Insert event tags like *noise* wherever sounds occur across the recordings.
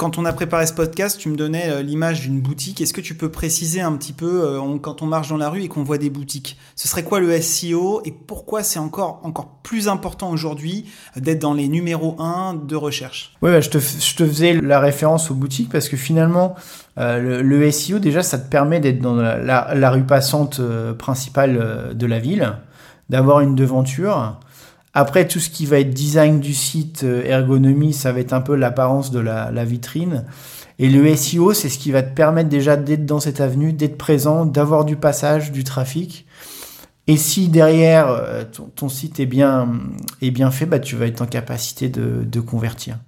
quand on a préparé ce podcast, tu me donnais euh, l'image d'une boutique. Est-ce que tu peux préciser un petit peu, euh, quand on marche dans la rue et qu'on voit des boutiques, ce serait quoi le SEO et pourquoi c'est encore, encore plus important aujourd'hui d'être dans les numéros 1 de recherche? Oui, bah, je, te, je, te, faisais la référence aux boutiques parce que finalement, euh, le, SEO, déjà, ça te permet d'être dans la, rue passante principale de la ville, d'avoir une devanture après, tout ce qui va être design du site, euh, ergonomie, ça va être un peu l'apparence de la, vitrine. Et le SEO, c'est ce qui va te permettre déjà d'être dans cette avenue, d'être présent, d'avoir du passage, du trafic. Et si derrière euh, ton, site est bien, est bien fait, bah, tu vas être en capacité de, de convertir.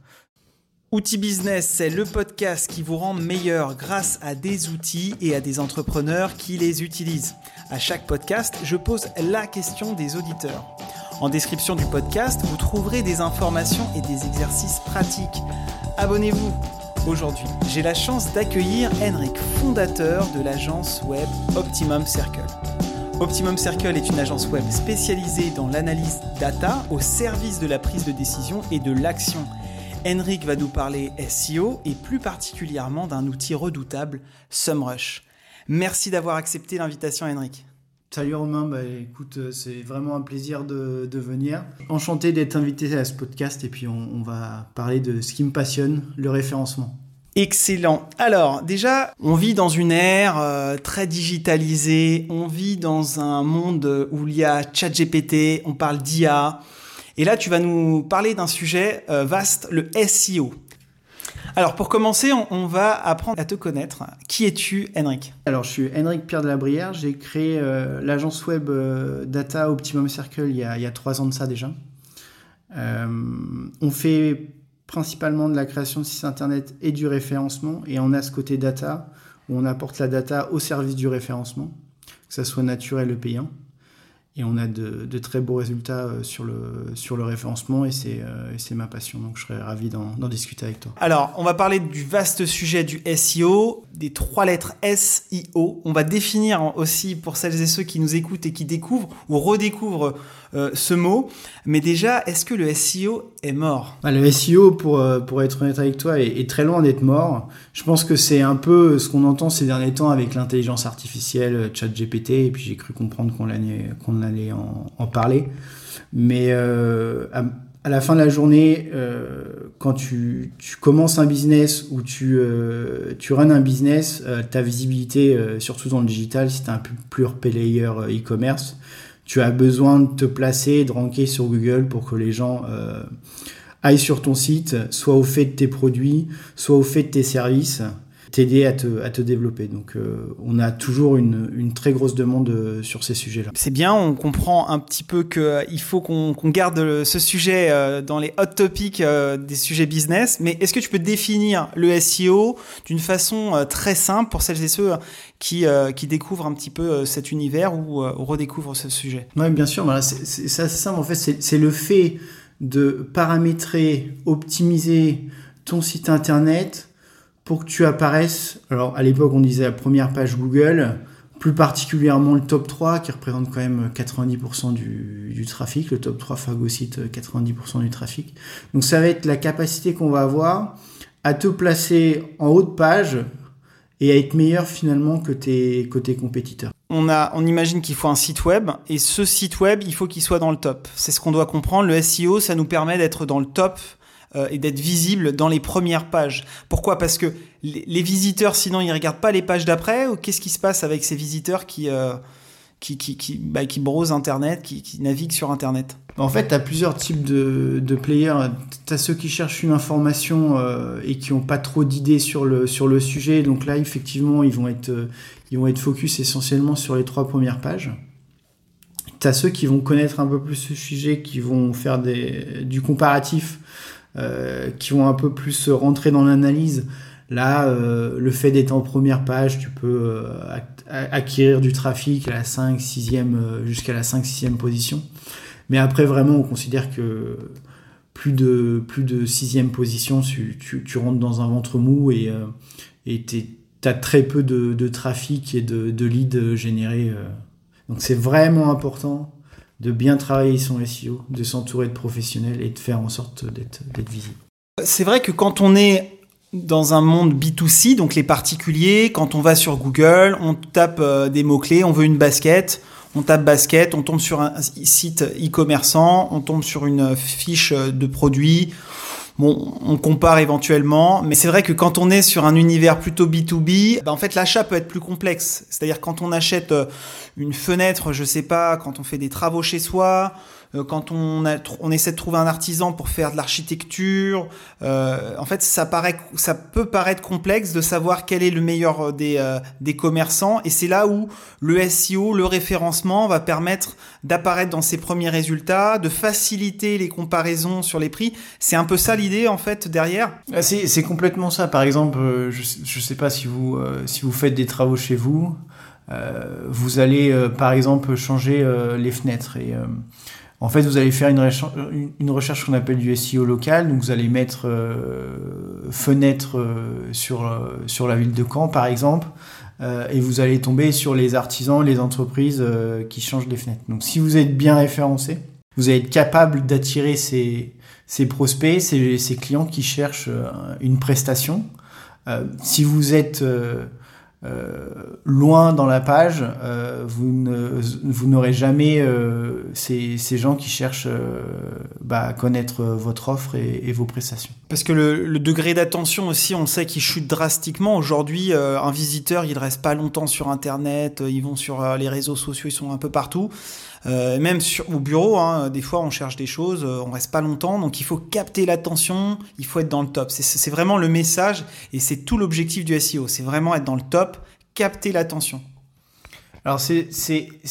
Outil Business, c'est le podcast qui vous rend meilleur grâce à des outils et à des entrepreneurs qui les utilisent. À chaque podcast, je pose la question des auditeurs. En description du podcast, vous trouverez des informations et des exercices pratiques. Abonnez-vous. Aujourd'hui, j'ai la chance d'accueillir Henrik, fondateur de l'agence web Optimum Circle. Optimum Circle est une agence web spécialisée dans l'analyse data au service de la prise de décision et de l'action. Henrik va nous parler SEO et plus particulièrement d'un outil redoutable, SumRush. Merci d'avoir accepté l'invitation, Henrik. Salut Romain, bah, écoute, euh, c'est vraiment un plaisir de, venir. Enchanté d'être invité à ce podcast et puis on, va parler de ce qui me passionne, le référencement. Excellent. Alors déjà, on vit dans une ère euh, très digitalisée, on vit dans un monde où il y a ChatGPT, on parle d'IA. Et là, tu vas nous parler d'un sujet euh, vaste, le SEO. Alors pour commencer, on, va apprendre à te connaître. Qui es-tu, Henrik? Alors je suis Henrik Pierre de la Brière. J'ai créé euh, l'agence web euh, Data Optimum Circle il y, a, trois ans de ça déjà. Euh, on fait principalement de la création de sites internet et du référencement. Et on a ce côté data où on apporte la data au service du référencement, que ce soit naturel ou payant et on a de, très beaux résultats euh, sur le, référencement et c'est euh, ma passion. Donc je serais ravi d'en discuter avec toi. Alors, on va parler du vaste sujet du SEO, des trois lettres SEO. On va définir aussi pour celles et ceux qui nous écoutent et qui découvrent ou redécouvrent euh, ce mot. Mais déjà, est-ce que le SEO est mort? Bah, Le SEO, pour, euh, pour être honnête avec toi, est, très loin d'être mort. Je pense que c'est un peu ce qu'on entend ces derniers temps avec l'intelligence artificielle, euh, ChatGPT, et puis j'ai cru comprendre qu'on allait, qu'on allait en, parler. Mais à, la fin de la journée, quand tu, tu, commences un business ou tu, tu runs un business, ta visibilité, surtout dans le digital, si tu un pure player e-commerce, tu as besoin de te placer, de ranker sur Google pour que les gens euh, aillent sur ton site, soit au fait de tes produits, soit au fait de tes services t'aider à te, à te développer. Donc euh, on a toujours une, une, très grosse demande euh, sur ces sujets-là. C'est bien, on comprend un petit peu qu'il euh, faut qu'on garde ce sujet dans les hot topics des sujets business, mais est-ce que tu peux définir le SEO d'une façon très simple pour celles et ceux qui, qui découvrent un petit peu cet univers ou, redécouvrent ce sujet? Oui, bien sûr, voilà, c'est assez simple. En fait, c'est le fait de paramétrer, optimiser ton site internet pour que tu apparaisses, alors à l'époque on disait la première page Google, plus particulièrement le top 3 qui représente quand même 90% du, trafic, le top 3 phagocyte 90% du trafic. Donc ça va être la capacité qu'on va avoir à te placer en haut de page et à être meilleur finalement que tes, compétiteurs. On, a, on imagine qu'il faut un site web et ce site web, il faut qu'il soit dans le top. C'est ce qu'on doit comprendre. Le SEO, ça nous permet d'être dans le top euh, et d'être visible dans les premières pages. Pourquoi? Parce que les, visiteurs, sinon, ils regardent pas les pages d'après ou qu'est-ce qui se passe avec ces visiteurs qui, euh, qui, qui, qui, bah, brosent Internet, qui, qui naviguent sur Internet? En fait, tu as plusieurs types de, de players. Tu as ceux qui cherchent une information euh, et qui n'ont pas trop d'idées sur le, sur le sujet. Donc là, effectivement, ils vont, être, ils vont être focus essentiellement sur les trois premières pages. Tu as ceux qui vont connaître un peu plus ce sujet, qui vont faire des, du comparatif euh, qui vont un peu plus rentrer dans l'analyse. Là, euh, le fait d'être en première page, tu peux euh, acquérir du trafic à la 5, 6e, jusqu'à la 5, 6e position. Mais après, vraiment, on considère que plus de, plus de 6e position, tu, rentres dans un ventre mou et tu as très peu de, de, trafic et de, de leads générés. Donc c'est vraiment important de bien travailler son SEO, de s'entourer de professionnels et de faire en sorte d'être visible. C'est vrai que quand on est dans un monde B2C, donc les particuliers, quand on va sur Google, on tape euh, des mots-clés, on veut une basket, on tape basket, on tombe sur un site e-commerçant, on tombe sur une fiche de produit, Bon, on compare éventuellement, mais c'est vrai que quand on est sur un univers plutôt B2B, bah en fait l'achat peut être plus complexe. C'est-à-dire quand on achète euh, une fenêtre, je sais pas, quand on fait des travaux chez soi, quand on, on essaie de trouver un artisan pour faire de l'architecture, euh, en fait, ça, paraît, ça peut paraître complexe de savoir quel est le meilleur euh, des, des commerçants. Et c'est là où le SEO, le référencement, va permettre d'apparaître dans ses premiers résultats, de faciliter les comparaisons sur les prix. C'est un peu ça l'idée, en fait, derrière ah, C'est complètement ça. Par exemple, je ne sais pas si vous, si vous faites des travaux chez vous. vous allez par exemple changer les fenêtres et en fait, vous allez faire une, recherche, qu'on appelle du SEO local. Donc, vous allez mettre euh, fenêtre euh, sur, euh, sur la ville de Caen, par exemple, et vous allez tomber sur les artisans, les entreprises qui changent les fenêtres. Donc, si vous êtes bien référencé, vous allez être capable d'attirer ces, prospects, ces, clients qui cherchent une prestation. si vous êtes euh, loin dans la page, euh, vous n'aurez jamais euh, ces, gens qui cherchent bah, à connaître votre offre et, vos prestations. Parce que le, degré d'attention aussi, on sait qu'il chute drastiquement. Aujourd'hui, un visiteur, il ne reste pas longtemps sur Internet, ils vont sur les réseaux sociaux, ils sont un peu partout. même sur, au bureau, hein, des fois on cherche des choses, on reste pas longtemps, donc il faut capter l'attention, il faut être dans le top. C'est vraiment le message et c'est tout l'objectif du SEO, c'est vraiment être dans le top capter l'attention alors c'est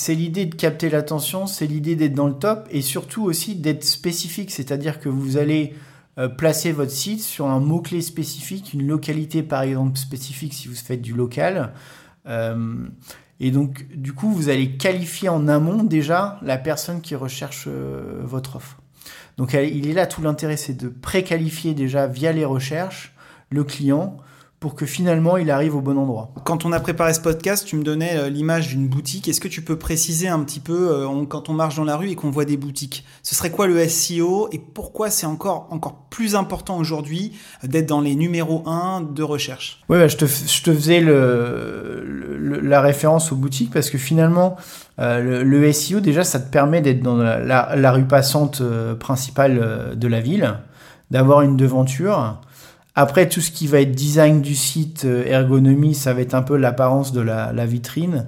l'idée de capter l'attention, c'est l'idée d'être dans le top et surtout aussi d'être spécifique, c'est-à-dire que vous allez euh, placer votre site sur un mot-clé spécifique, une localité par exemple spécifique si vous faites du local. Euh, et donc du coup vous allez qualifier en amont déjà la personne qui recherche euh, votre offre. Donc il est là tout l'intérêt, c'est de préqualifier déjà via les recherches le client pour que finalement il arrive au bon endroit. Quand on a préparé ce podcast, tu me donnais euh, l'image d'une boutique. Est-ce que tu peux préciser un petit peu euh, quand on marche dans la rue et qu'on voit des boutiques Ce serait quoi le SEO et pourquoi c'est encore, encore plus important aujourd'hui d'être dans les numéros 1 de recherche? Oui, bah, je, te, je, te, faisais le, la référence aux boutiques parce que finalement, euh, le, SEO, déjà, ça te permet d'être dans la, la, rue passante principale de la ville, d'avoir une devanture après, tout ce qui va être design du site, euh, ergonomie, ça va être un peu l'apparence de la, vitrine.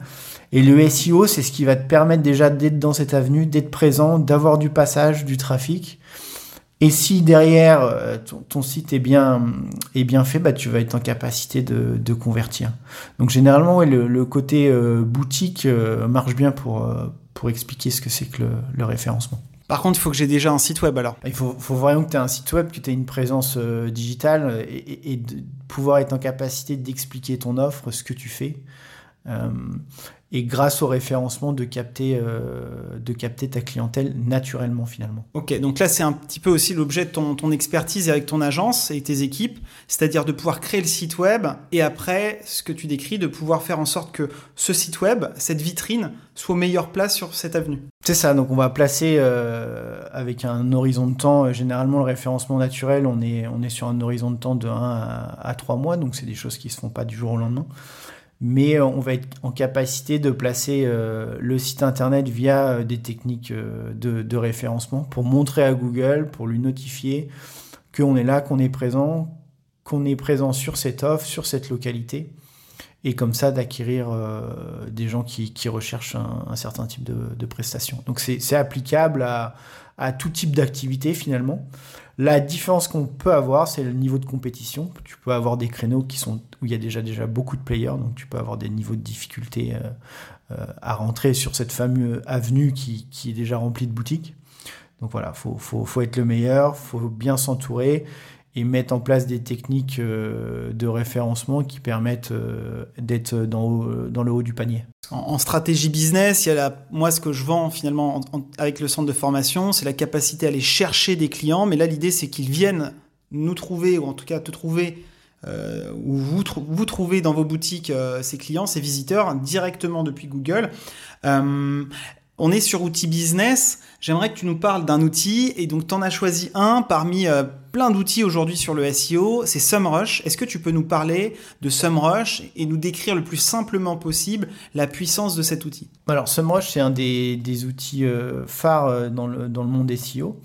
Et le SEO, c'est ce qui va te permettre déjà d'être dans cette avenue, d'être présent, d'avoir du passage, du trafic. Et si derrière euh, ton, site est bien, est bien fait, bah, tu vas être en capacité de, convertir. Donc généralement, le, côté euh, boutique marche bien pour, pour expliquer ce que c'est que le référencement. Par contre, il faut que j'ai déjà un site web alors. Il faut, vraiment que tu aies un site web, que tu aies une présence euh, digitale et, de pouvoir être en capacité d'expliquer ton offre, ce que tu fais. Euh, et grâce au référencement de capter, euh, de capter ta clientèle naturellement finalement. Ok, donc là c'est un petit peu aussi l'objet de ton, ton, expertise avec ton agence et tes équipes, c'est-à-dire de pouvoir créer le site web et après ce que tu décris, de pouvoir faire en sorte que ce site web, cette vitrine, soit aux meilleures places sur cette avenue. C'est ça, donc on va placer euh, avec un horizon de temps, euh, généralement le référencement naturel, on est, on est sur un horizon de temps de 1 à, à 3 mois, donc c'est des choses qui ne se font pas du jour au lendemain mais euh, on va être en capacité de placer euh, le site internet via euh, des techniques de, référencement pour montrer à Google, pour lui notifier qu'on est là, qu'on est présent, qu'on est présent sur cette offre, sur cette localité, et comme ça d'acquérir des gens qui, recherchent un, certain type de, prestations. Donc c'est applicable à, tout type d'activité finalement. La différence qu'on peut avoir, c'est le niveau de compétition. Tu peux avoir des créneaux qui sont où il y a déjà, déjà beaucoup de players, donc tu peux avoir des niveaux de difficulté euh, euh, à rentrer sur cette fameuse avenue qui, qui, est déjà remplie de boutiques. Donc voilà, il faut, faut, faut, être le meilleur, il faut bien s'entourer et mettre en place des techniques euh, de référencement qui permettent d'être dans, le haut du panier. En, stratégie business, moi ce que je vends finalement avec le centre de formation, c'est la capacité à aller chercher des clients, mais là l'idée c'est qu'ils viennent nous trouver, ou en tout cas te trouver, euh, ou vous, vous trouvez dans vos boutiques euh, ces clients, ces visiteurs directement depuis Google. Euh, on est sur outils business. J'aimerais que tu nous parles d'un outil et donc tu en as choisi un parmi euh, plein d'outils aujourd'hui sur le SEO, c'est SEMrush. Est-ce que tu peux nous parler de SEMrush et nous décrire le plus simplement possible la puissance de cet outil? Alors SEMrush, c'est un des, outils euh, phares euh, dans le monde SEO.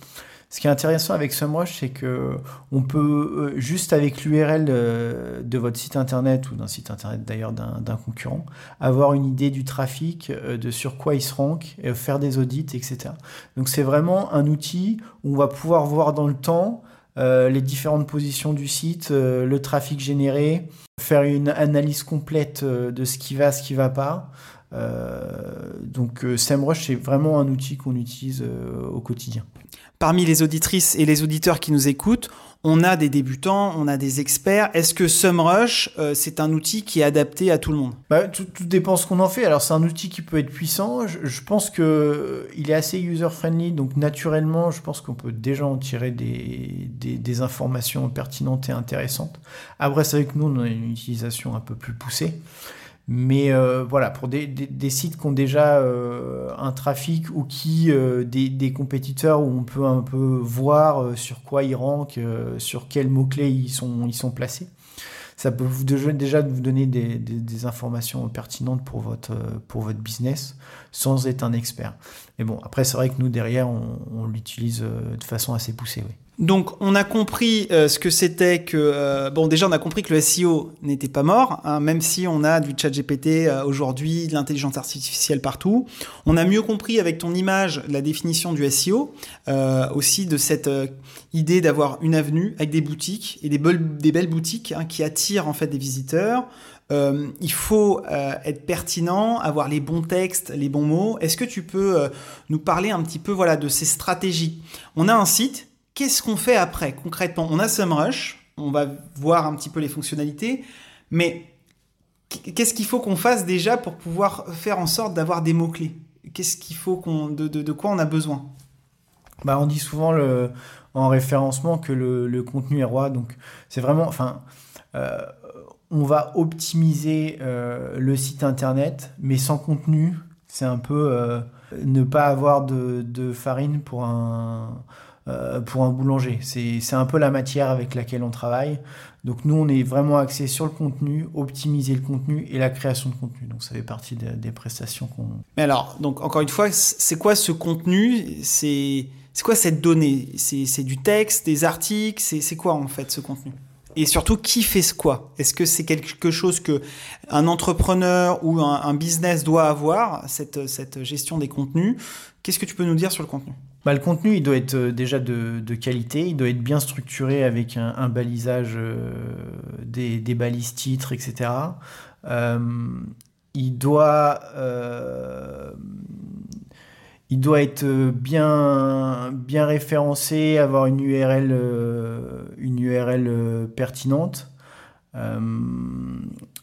Ce qui est intéressant avec SEMrush, c'est que on peut euh, juste avec l'URL de votre site internet ou d'un site internet d'ailleurs d'un concurrent, avoir une idée du trafic, de sur quoi il se rank, faire des audits, etc. Donc c'est vraiment un outil où on va pouvoir voir dans le temps euh, les différentes positions du site, euh, le trafic généré, faire une analyse complète euh, de ce qui va, ce qui va pas. donc SEMrush, c'est vraiment un outil qu'on utilise au quotidien. Parmi les auditrices et les auditeurs qui nous écoutent, on a des débutants, on a des experts. Est-ce que SumRush, euh, c'est un outil qui est adapté à tout le monde? Bah, tout, dépend ce qu'on en fait. Alors c'est un outil qui peut être puissant. Je, pense qu'il euh, est assez user-friendly, donc naturellement, je pense qu'on peut déjà en tirer des, des, informations pertinentes et intéressantes. Après, c'est vrai que nous, on a une utilisation un peu plus poussée. Mais euh, voilà, pour des, des, sites qui ont déjà euh, un trafic ou qui euh, des, des, compétiteurs où on peut un peu voir sur quoi ils rankent, sur quels mots-clés ils sont, ils sont placés, ça peut vous déjà vous donner des, informations pertinentes pour votre, pour votre business sans être un expert. Mais bon, après, c'est vrai que nous, derrière, on l'utilise de façon assez poussée. Oui. Donc on a compris euh, ce que c'était que euh, bon déjà on a compris que le SEO n'était pas mort hein, même si on a du chat GPT euh, aujourd'hui de l'intelligence artificielle partout. On a mieux compris avec ton image la définition du SEO aussi de cette idée d'avoir une avenue avec des boutiques et des, des belles boutiques hein, qui attirent en fait des visiteurs. Il faut être pertinent, avoir les bons textes, les bons mots. Est-ce que tu peux nous parler un petit peu voilà de ces stratégies? On a un site Qu'est-ce qu'on fait après concrètement? On a SumRush, on va voir un petit peu les fonctionnalités, mais qu'est-ce qu'il faut qu'on fasse déjà pour pouvoir faire en sorte d'avoir des mots-clés? Qu'est-ce qu'il faut qu'on de, de, quoi on a besoin? Bah, On dit souvent en référencement que le, contenu est roi, donc c'est vraiment... Enfin, euh, on va optimiser euh, le site internet, mais sans contenu, c'est un peu euh, ne pas avoir de, de farine pour un pour un boulanger. C'est un peu la matière avec laquelle on travaille. Donc nous, on est vraiment axé sur le contenu, optimiser le contenu et la création de contenu. Donc ça fait partie des, prestations qu'on... Mais alors, donc encore une fois, c'est quoi ce contenu? C'est quoi cette donnée? C'est du texte, des articles? C'est quoi en fait ce contenu? Et surtout, qui fait ce quoi? Est-ce que c'est quelque chose que un entrepreneur ou un, un business doit avoir, cette, cette gestion des contenus? Qu'est-ce que tu peux nous dire sur le contenu? Bah, le contenu, il doit être euh, déjà de, qualité, il doit être bien structuré avec un, balisage euh, des, balises titres, etc. Euh, il doit être bien, référencé, avoir une URL pertinente.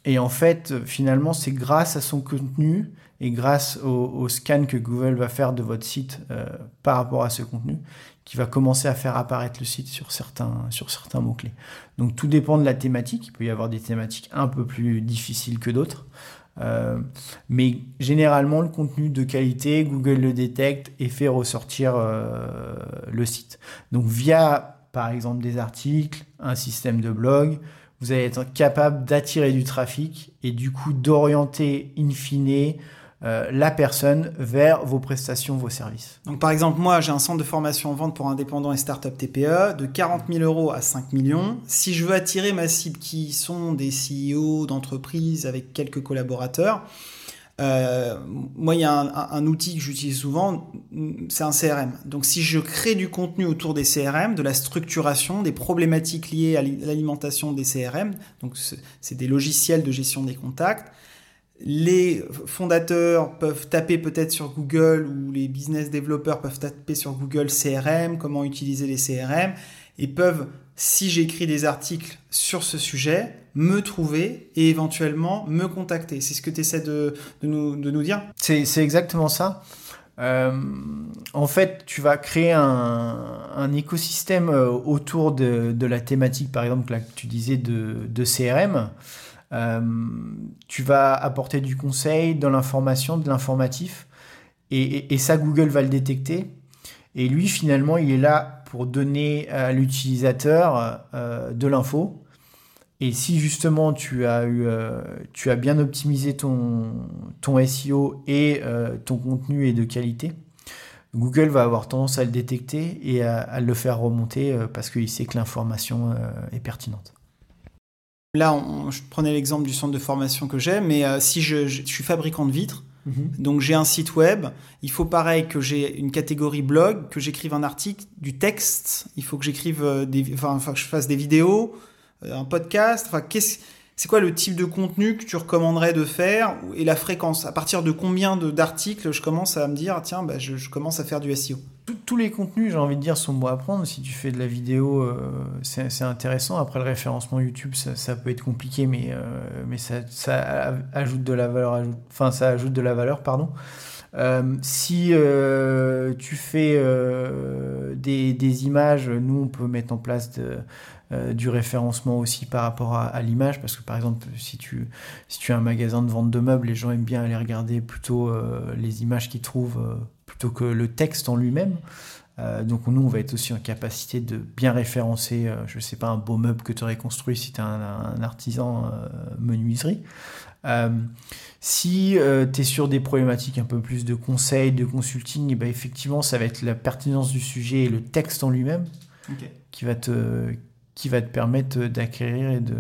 et en fait, finalement, c'est grâce à son contenu et grâce au, scan que Google va faire de votre site euh, par rapport à ce contenu, qui va commencer à faire apparaître le site sur certains, sur certains mots-clés. Donc tout dépend de la thématique. Il peut y avoir des thématiques un peu plus difficiles que d'autres. Euh, mais généralement, le contenu de qualité, Google le détecte et fait ressortir euh, le site. Donc via, par exemple, des articles, un système de blog, vous allez être capable d'attirer du trafic et du coup d'orienter in fine euh, la personne vers vos prestations, vos services. Donc par exemple, moi j'ai un centre de formation en vente pour indépendants et start-up TPE de 40 000 euros à 5 millions. Si je veux attirer ma cible qui sont des CEO d'entreprises avec quelques collaborateurs, euh, moi, il y a un, outil que j'utilise souvent, c'est un CRM. Donc, si je crée du contenu autour des CRM, de la structuration, des problématiques liées à l'alimentation des CRM, donc c'est des logiciels de gestion des contacts, les fondateurs peuvent taper peut-être sur Google ou les business développeurs peuvent taper sur Google CRM, comment utiliser les CRM, et peuvent, si j'écris des articles sur ce sujet, me trouver et éventuellement me contacter. C'est ce que tu essaies de, nous, dire? C'est exactement ça. Euh, en fait, tu vas créer un, écosystème euh, autour de, la thématique, par exemple, que tu disais de, de CRM. Euh, tu vas apporter du conseil, de l'information, de l'informatif. Et, ça, Google va le détecter. Et lui, finalement, il est là pour donner à l'utilisateur euh, de l'info. Et si justement tu as, eu, euh, tu as bien optimisé ton, ton SEO et ton contenu est de qualité, Google va avoir tendance à le détecter et à, le faire remonter parce qu'il sait que l'information est pertinente. Là, je prenais l'exemple du centre de formation que j'ai, mais si je, suis fabricant de vitres, Mhm. Donc j'ai un site web, il faut pareil que j'ai une catégorie blog, que j'écrive un article, du texte, il faut que j'écrive euh, des, enfin, que je fasse des vidéos, euh, un podcast, enfin qu'est-ce c'est quoi le type de contenu que tu recommanderais de faire et la fréquence? À partir de combien d'articles je commence à me dire tiens bah, je, commence à faire du SEO Tous les contenus, j'ai envie de dire, sont bons à prendre. Si tu fais de la vidéo, euh, c'est intéressant. Après le référencement YouTube, ça, peut être compliqué, mais, euh, mais ça, ajoute de la valeur. Enfin, ça ajoute de la valeur, pardon. Euh, si tu fais des, des, images, nous on peut mettre en place de, euh, du référencement aussi par rapport à, l'image, parce que par exemple, si tu, si tu as un magasin de vente de meubles, les gens aiment bien aller regarder plutôt euh, les images qu'ils trouvent euh, plutôt que le texte en lui-même. donc nous, on va être aussi en capacité de bien référencer, je ne sais pas, un beau meuble que tu aurais construit si tu es un, artisan menuiserie. si tu es sur des problématiques un peu plus de conseils, de consulting, et eh ben effectivement, ça va être la pertinence du sujet et le texte en lui-même qui va te qui va te permettre d'acquérir et de,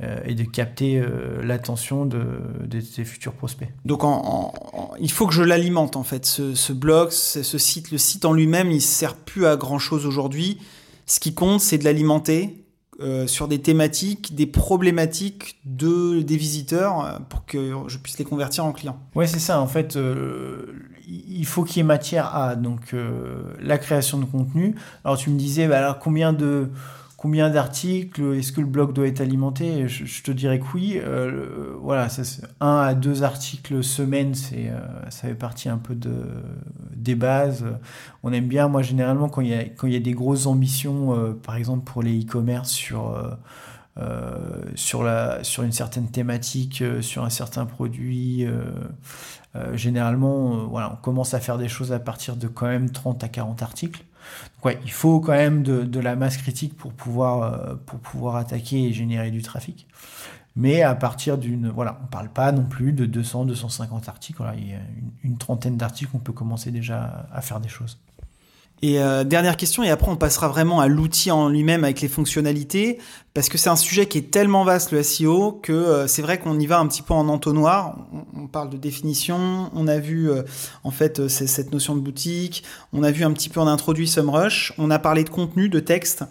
euh, et de capter euh, l'attention de, tes futurs prospects. Donc il faut que je l'alimente en fait, ce, blog, ce, site. Le site en lui-même, il ne sert plus à grand-chose aujourd'hui. Ce qui compte, c'est de l'alimenter euh, sur des thématiques, des problématiques de, des visiteurs pour que je puisse les convertir en clients. Oui, c'est ça. En fait, il faut qu'il y ait matière à donc la création de contenu. Alors tu me disais, bah, alors combien de Combien d'articles Est-ce que le blog doit être alimenté je, te dirais que oui. Euh, voilà, ça, un à deux articles semaine, c'est euh, ça fait partie un peu de, des bases. On aime bien, moi généralement, quand il y a, quand il y a des grosses ambitions, euh, par exemple pour les e-commerce sur, sur, la, sur une certaine thématique, sur un certain produit, généralement, voilà, on commence à faire des choses à partir de quand même 30 à 40 articles il faut quand même de, la masse critique pour pouvoir, euh, pour pouvoir attaquer et générer du trafic. Mais à partir d'une. Voilà, on ne parle pas non plus de 200, 250 articles. il y a une trentaine d'articles, on peut commencer déjà à faire des choses. Et euh, dernière question, et après on passera vraiment à l'outil en lui-même avec les fonctionnalités, parce que c'est un sujet qui est tellement vaste le SEO que euh, c'est vrai qu'on y va un petit peu en entonnoir. On, parle de définition, on a vu euh, en fait cette notion de boutique, on a vu un petit peu, on a introduit SumRush, on a parlé de contenu, de texte.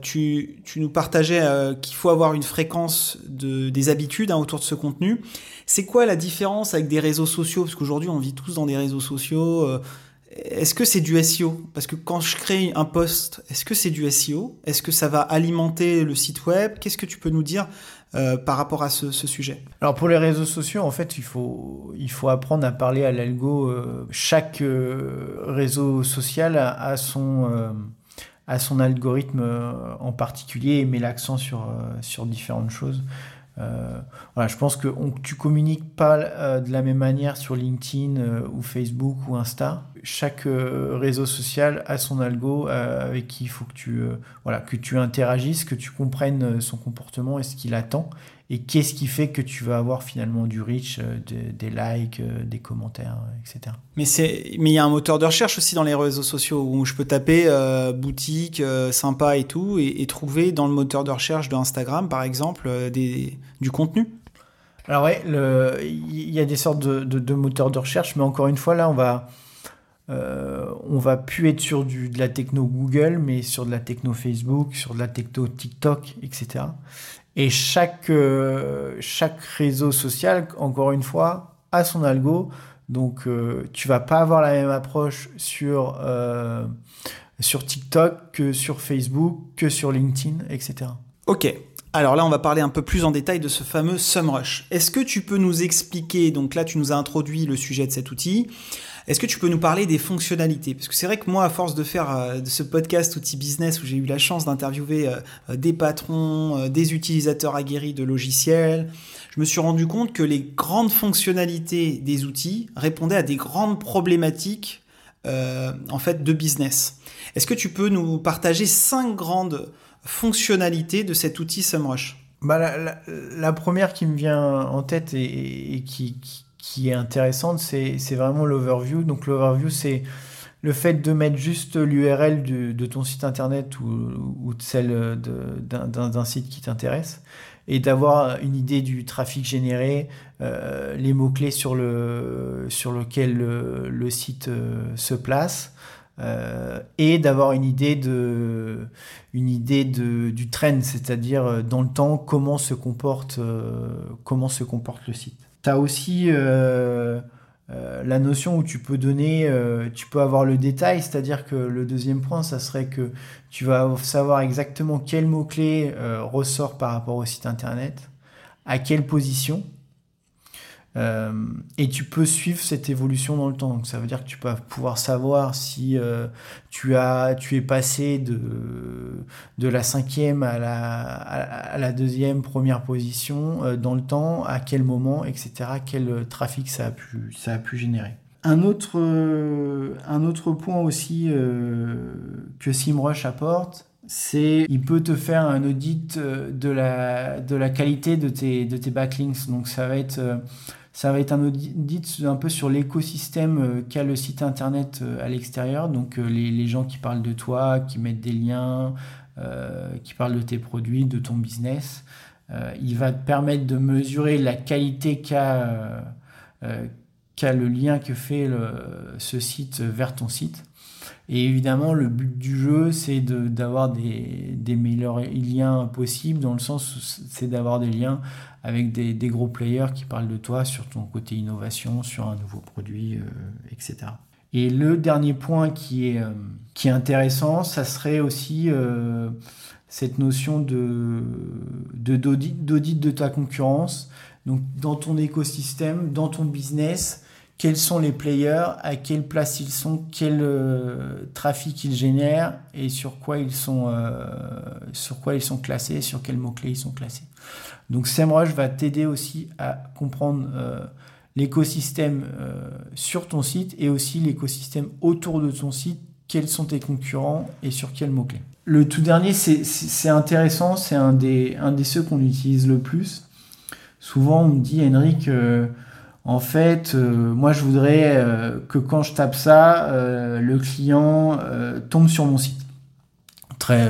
Tu, tu, nous partageais qu'il faut avoir une fréquence de, des habitudes hein, autour de ce contenu. C'est quoi la différence avec des réseaux sociaux? Parce qu'aujourd'hui on vit tous dans des réseaux sociaux est-ce que c'est du SEO Parce que quand je crée un post, est-ce que c'est du SEO Est-ce que ça va alimenter le site web? Qu'est-ce que tu peux nous dire euh, par rapport à ce, sujet? Alors pour les réseaux sociaux, en fait, il faut, il faut apprendre à parler à l'algo. Euh, chaque euh, réseau social a, son, a son algorithme en particulier et met l'accent sur, sur différentes choses. Euh, voilà, je pense que on, tu communiques pas euh, de la même manière sur LinkedIn euh, ou Facebook ou Insta. Chaque réseau social a son algo avec qui il faut que tu, voilà, que tu interagisses, que tu comprennes son comportement et ce qu'il attend et qu'est-ce qui fait que tu vas avoir finalement du reach, euh, des, likes, euh, des commentaires, etc. Mais c'est, mais il y a un moteur de recherche aussi dans les réseaux sociaux où je peux taper euh, boutique sympa et tout et, trouver dans le moteur de recherche d'Instagram par exemple des, du contenu. Alors ouais, il y a des sortes de, de, moteurs de recherche, mais encore une fois là on va on va plus être sur du, de la techno Google, mais sur de la techno Facebook, sur de la techno TikTok, etc. Et chaque, euh, chaque réseau social, encore une fois, a son algo. Donc, euh, tu vas pas avoir la même approche sur, euh, sur TikTok que sur Facebook, que sur LinkedIn, etc. Ok. Alors là, on va parler un peu plus en détail de ce fameux SumRush. Est-ce que tu peux nous expliquer, donc là, tu nous as introduit le sujet de cet outil, Est-ce que tu peux nous parler des fonctionnalités? Parce que c'est vrai que moi, à force de faire euh, de ce podcast Outil Business où j'ai eu la chance d'interviewer euh, des patrons, des utilisateurs aguerris de logiciels, je me suis rendu compte que les grandes fonctionnalités des outils répondaient à des grandes problématiques en fait de business. Est-ce que tu peux nous partager cinq grandes fonctionnalités de cet outil SEMrush? Bah, la, première qui me vient en tête et, qui, est intéressante, c'est vraiment l'overview. Donc l'overview, c'est le fait de mettre juste l'URL de ton site internet ou, ou de celle d'un site qui t'intéresse et d'avoir une idée du trafic généré, euh, les mots-clés sur, le, sur lequel le, site euh, se place. Euh, et d'avoir une idée de une idée de, du trend, c'est-à-dire euh, dans le temps comment se comporte euh, comment se comporte le site. Tu as aussi la notion où tu peux donner, tu peux avoir le détail, c'est-à-dire que le deuxième point, ça serait que tu vas savoir exactement quel mot-clé ressort par rapport au site internet, à quelle position, euh, et tu peux suivre cette évolution dans le temps. Donc ça veut dire que tu peux pouvoir savoir si euh, tu, as, tu es passé de, de la cinquième à la, à la deuxième, première position euh, dans le temps, à quel moment, etc. Quel trafic ça a pu, ça a pu générer. Un autre, un autre point aussi que SIMrush apporte, c'est il peut te faire un audit de la, de la qualité de tes, de tes backlinks. Donc ça va être ça va être un audit un peu sur l'écosystème euh, qu'a le site internet euh, à l'extérieur. Donc euh, les, gens qui parlent de toi, qui mettent des liens, qui parlent de tes produits, de ton business. il va te permettre de mesurer la qualité qu'a le lien que fait ce site vers ton site. Et évidemment, le but du jeu, c'est d'avoir des, des, meilleurs liens possibles, dans le sens c'est d'avoir des liens avec des, des, gros players qui parlent de toi sur ton côté innovation, sur un nouveau produit, euh, etc. Et le dernier point qui est, euh, qui est intéressant, ça serait aussi euh, cette notion de d'audit de ta concurrence. Donc dans ton écosystème, dans ton business, quels sont les players, à quelle place ils sont, quel euh, trafic ils génèrent et sur quoi ils sont, euh, sur quoi ils sont classés, sur quels mots-clés ils sont classés. Donc SEMrush va t'aider aussi à comprendre euh, l'écosystème sur ton site et aussi l'écosystème autour de ton site, quels sont tes concurrents et sur quels mots-clés. Le tout dernier, c'est intéressant, c'est un des, un des ceux qu'on utilise le plus. Souvent, on me dit, Henrik, en fait, euh, moi je voudrais euh, que quand je tape ça, euh, le client tombe sur mon site. Très,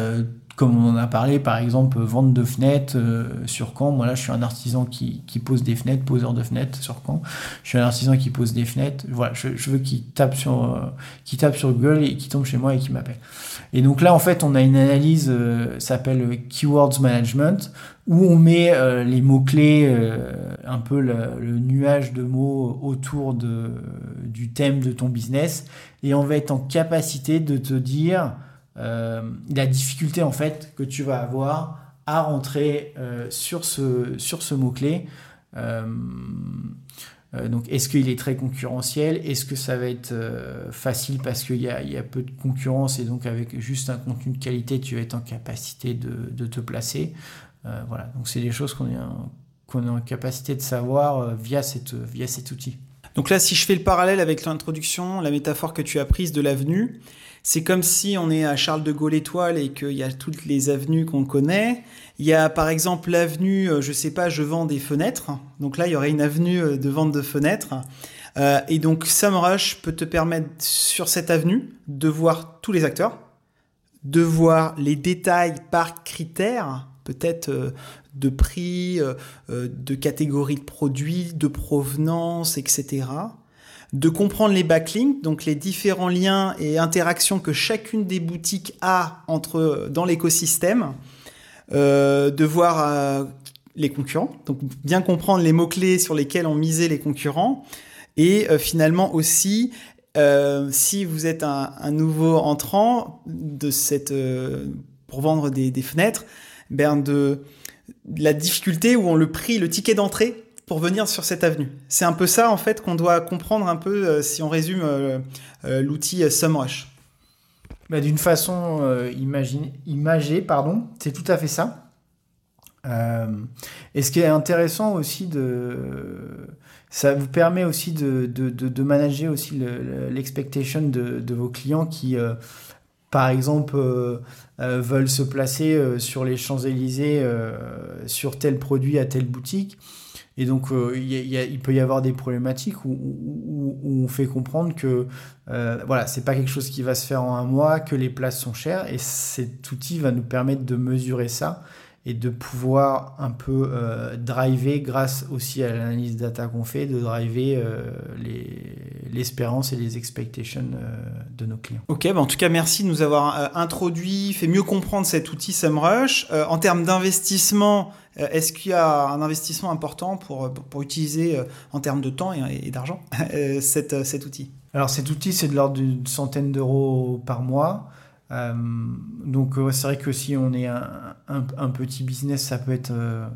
comme on en a parlé, par exemple, vente de fenêtres sur Caen. Moi là, je suis un artisan qui, pose des fenêtres, poseur de fenêtres sur Caen. Je suis un artisan qui pose des fenêtres. Voilà, je, veux qu'il tape sur, tape sur Google et qu'il tombe chez moi et qu'il m'appelle. Et donc là, en fait, on a une analyse, s'appelle Keywords Management, où on met les mots-clés, un peu le, nuage de mots autour de, du thème de ton business, et on va être en capacité de te dire euh, la difficulté en fait que tu vas avoir à rentrer sur ce, sur ce mot-clé. donc, est-ce qu'il est très concurrentiel? Est-ce que ça va être facile parce qu'il y a, y a, peu de concurrence et donc avec juste un contenu de qualité, tu vas être en capacité de, de te placer? Euh, voilà, donc c'est des choses qu'on est, qu'on est en capacité de savoir euh, via, cette, via cet outil. Donc là, si je fais le parallèle avec l'introduction, la métaphore que tu as prise de l'avenue, c'est comme si on est à Charles de Gaulle Étoile et qu'il y a toutes les avenues qu'on connaît. Il y a par exemple l'avenue, euh, je sais pas, je vends des fenêtres. Donc là, il y aurait une avenue de vente de fenêtres. et donc SumRush peut te permettre sur cette avenue de voir tous les acteurs, de voir les détails par critères peut-être euh, de prix, euh, euh, de catégorie de produits, de provenance, etc. De comprendre les backlinks, donc les différents liens et interactions que chacune des boutiques a entre dans l'écosystème, de voir les concurrents, donc bien comprendre les mots-clés sur lesquels ont misé les concurrents, et finalement aussi si vous êtes un, nouveau entrant de cette, pour vendre des fenêtres, ben de, la difficulté où on le prix, le ticket d'entrée pour venir sur cette avenue. C'est un peu ça en fait qu'on doit comprendre un peu si on résume l'outil SumRush. Bah, D'une façon imagée, pardon, c'est tout à fait ça. et ce qui est intéressant aussi de ça vous permet aussi de, de, de, manager aussi l'expectation de, de, vos clients qui, euh, par exemple, euh, euh, veulent se placer sur les Champs-Élysées sur tel produit à telle boutique. Et donc, il, il, peut y avoir des problématiques où, où, où on fait comprendre que voilà, c'est pas quelque chose qui va se faire en un mois, que les places sont chères. Et cet outil va nous permettre de mesurer ça et de pouvoir un peu euh, driver, grâce aussi à l'analyse data qu'on fait, de driver euh, l'espérance et les expectations euh, de nos clients. Ok, bah en tout cas, merci de nous avoir introduit, fait mieux comprendre cet outil SEMrush. en termes d'investissement, est-ce qu'il y a un investissement important pour, pour, utiliser en termes de temps et, d'argent *laughs* cet outil? Alors cet outil, c'est de l'ordre d'une centaine d'euros par mois. Euh, donc c'est vrai que si on est un, petit business, ça peut être euh,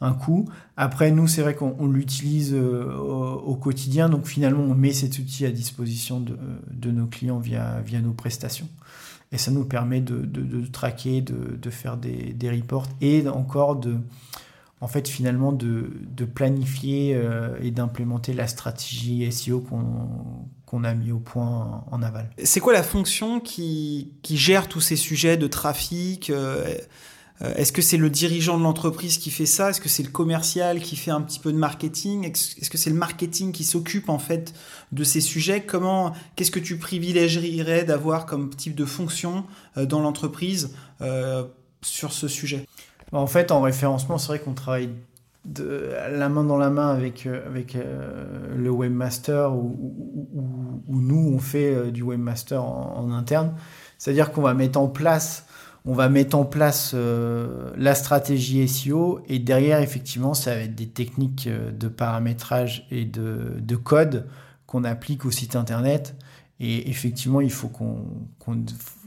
un coût. Après, nous, c'est vrai qu'on l'utilise euh, au, quotidien, donc finalement, on met cet outil à disposition de, nos clients via, nos prestations. Et ça nous permet de traquer, de, faire des, des, reports et encore de, en fait, finalement, de, planifier et d'implémenter la stratégie SEO qu'on qu'on a mis au point en aval. C'est quoi la fonction qui, qui, gère tous ces sujets de trafic euh, euh, Est-ce que c'est le dirigeant de l'entreprise qui fait ça? Est-ce que c'est le commercial qui fait un petit peu de marketing? Est-ce que c'est le marketing qui s'occupe en fait de ces sujets? Comment Qu'est-ce que tu privilégierais d'avoir comme type de fonction euh, dans l'entreprise sur ce sujet? En fait, en référencement, c'est vrai qu'on travaille de, la main dans la main avec, euh, avec euh, le webmaster ou, nous on fait euh, du webmaster en, interne. C'est-à-dire qu'on va mettre en place, on va mettre en place la stratégie SEO et derrière effectivement ça va être des techniques de paramétrage et de, de code qu'on applique au site internet et effectivement, il faut qu'on,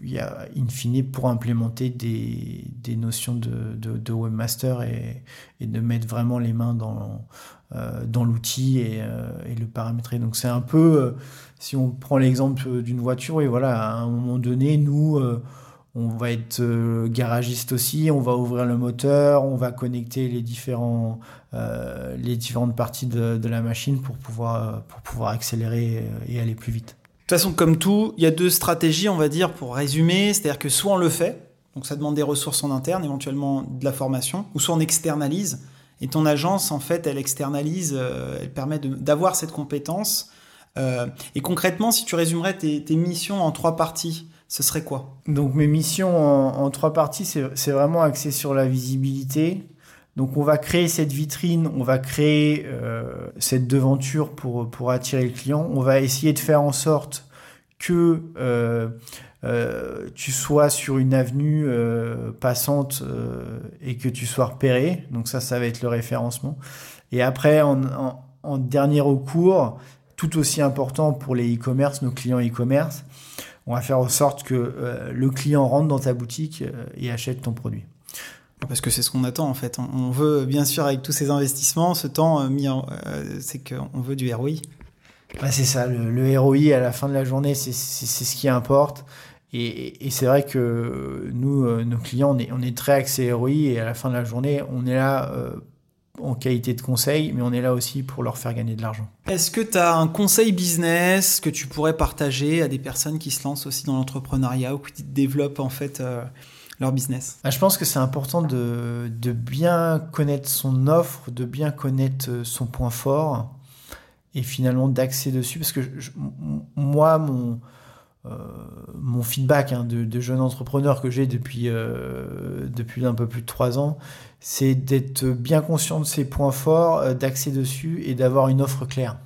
y a, in fine, pour implémenter des, notions de, webmaster et, de mettre vraiment les mains dans, euh, l'outil et, euh, et, le paramétrer. Donc c'est un peu, euh, si on prend l'exemple d'une voiture, et voilà, à un moment donné, nous, on va être garagiste aussi, on va ouvrir le moteur, on va connecter les, différentes parties de, la machine pour pouvoir accélérer et aller plus vite. De toute façon, comme tout, il y a deux stratégies, on va dire, pour résumer. C'est-à-dire que soit on le fait, donc ça demande des ressources en interne, éventuellement de la formation, ou soit on externalise. Et ton agence, en fait, elle externalise, euh, elle permet d'avoir cette compétence. Euh, et concrètement, si tu résumerais tes, missions en trois parties, ce serait quoi? Donc mes missions en, en trois parties, c'est vraiment axé sur la visibilité, donc on va créer cette vitrine, on va créer euh, cette devanture pour, pour attirer le client. On va essayer de faire en sorte que euh, euh, tu sois sur une avenue passante et que tu sois repéré. Donc ça, ça va être le référencement. Et après, en, en dernier recours, tout aussi important pour les e-commerce, nos clients e-commerce, on va faire en sorte que le client rentre dans ta boutique et achète ton produit. Parce que c'est ce qu'on attend en fait. On veut bien sûr avec tous ces investissements, ce temps euh, mis en, euh, c'est qu'on veut du ROI. c'est ça, le, ROI à la fin de la journée, c'est ce qui importe. Et, c'est vrai que nous, euh, nos clients, on est, on est, très axé ROI et à la fin de la journée, on est là en qualité de conseil, mais on est là aussi pour leur faire gagner de l'argent. Est-ce que tu as un conseil business que tu pourrais partager à des personnes qui se lancent aussi dans l'entrepreneuriat ou qui développent en fait leur business bah, Je pense que c'est important de, bien connaître son offre, de bien connaître euh, son point fort et finalement d'axer dessus. Parce que moi, mon, euh, feedback hein, de, de, jeune entrepreneur que j'ai depuis, euh, depuis un peu plus de trois ans, c'est d'être bien conscient de ses points forts, d'axer dessus et d'avoir une offre claire.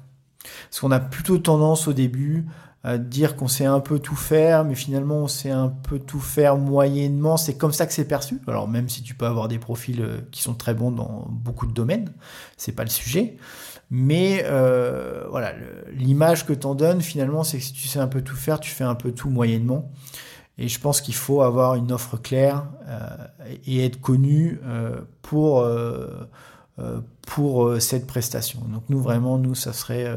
Parce qu'on a plutôt tendance au début dire qu'on sait un peu tout faire, mais finalement on sait un peu tout faire moyennement. C'est comme ça que c'est perçu. Alors même si tu peux avoir des profils euh, qui sont très bons dans beaucoup de domaines, c'est pas le sujet. Mais euh, voilà, l'image que t'en donnes finalement, c'est que si tu sais un peu tout faire, tu fais un peu tout moyennement. Et je pense qu'il faut avoir une offre claire euh, et être connu pour pour cette prestation. Donc nous vraiment, nous, ça serait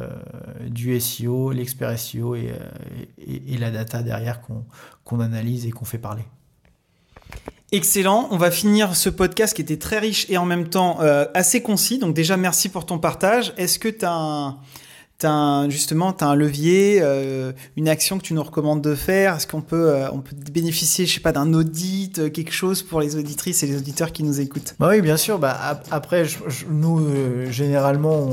du SEO, l'expert SEO et, et, la data derrière qu'on analyse et qu'on fait parler. Excellent. On va finir ce podcast qui était très riche et en même temps assez concis. Donc déjà, merci pour ton partage. Est-ce que tu as un justement, tu as un levier, euh, une action que tu nous recommandes de faire? Est-ce qu'on peut, euh, on peut bénéficier, je sais pas, d'un audit, euh, quelque chose pour les auditrices et les auditeurs qui nous écoutent? Bah Oui, bien sûr. Bah, après, nous, généralement,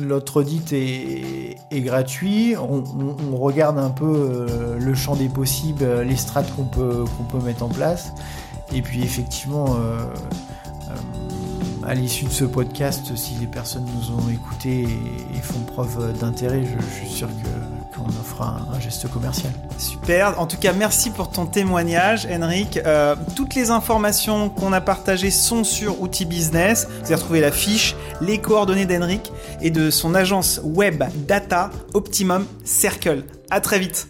notre audit est, gratuit. On, regarde un peu le champ des possibles, les strates qu'on peut, qu'on peut mettre en place. Et puis, effectivement à l'issue de ce podcast, si les personnes nous ont écoutés et, font preuve d'intérêt, je, suis sûr qu'on offrira un, geste commercial. Super. En tout cas, merci pour ton témoignage, Henrik. Euh, toutes les informations qu'on a partagées sont sur Outil Business. Vous allez retrouver la fiche, les coordonnées d'Henrik et de son agence web data Optimum Circle. À très vite.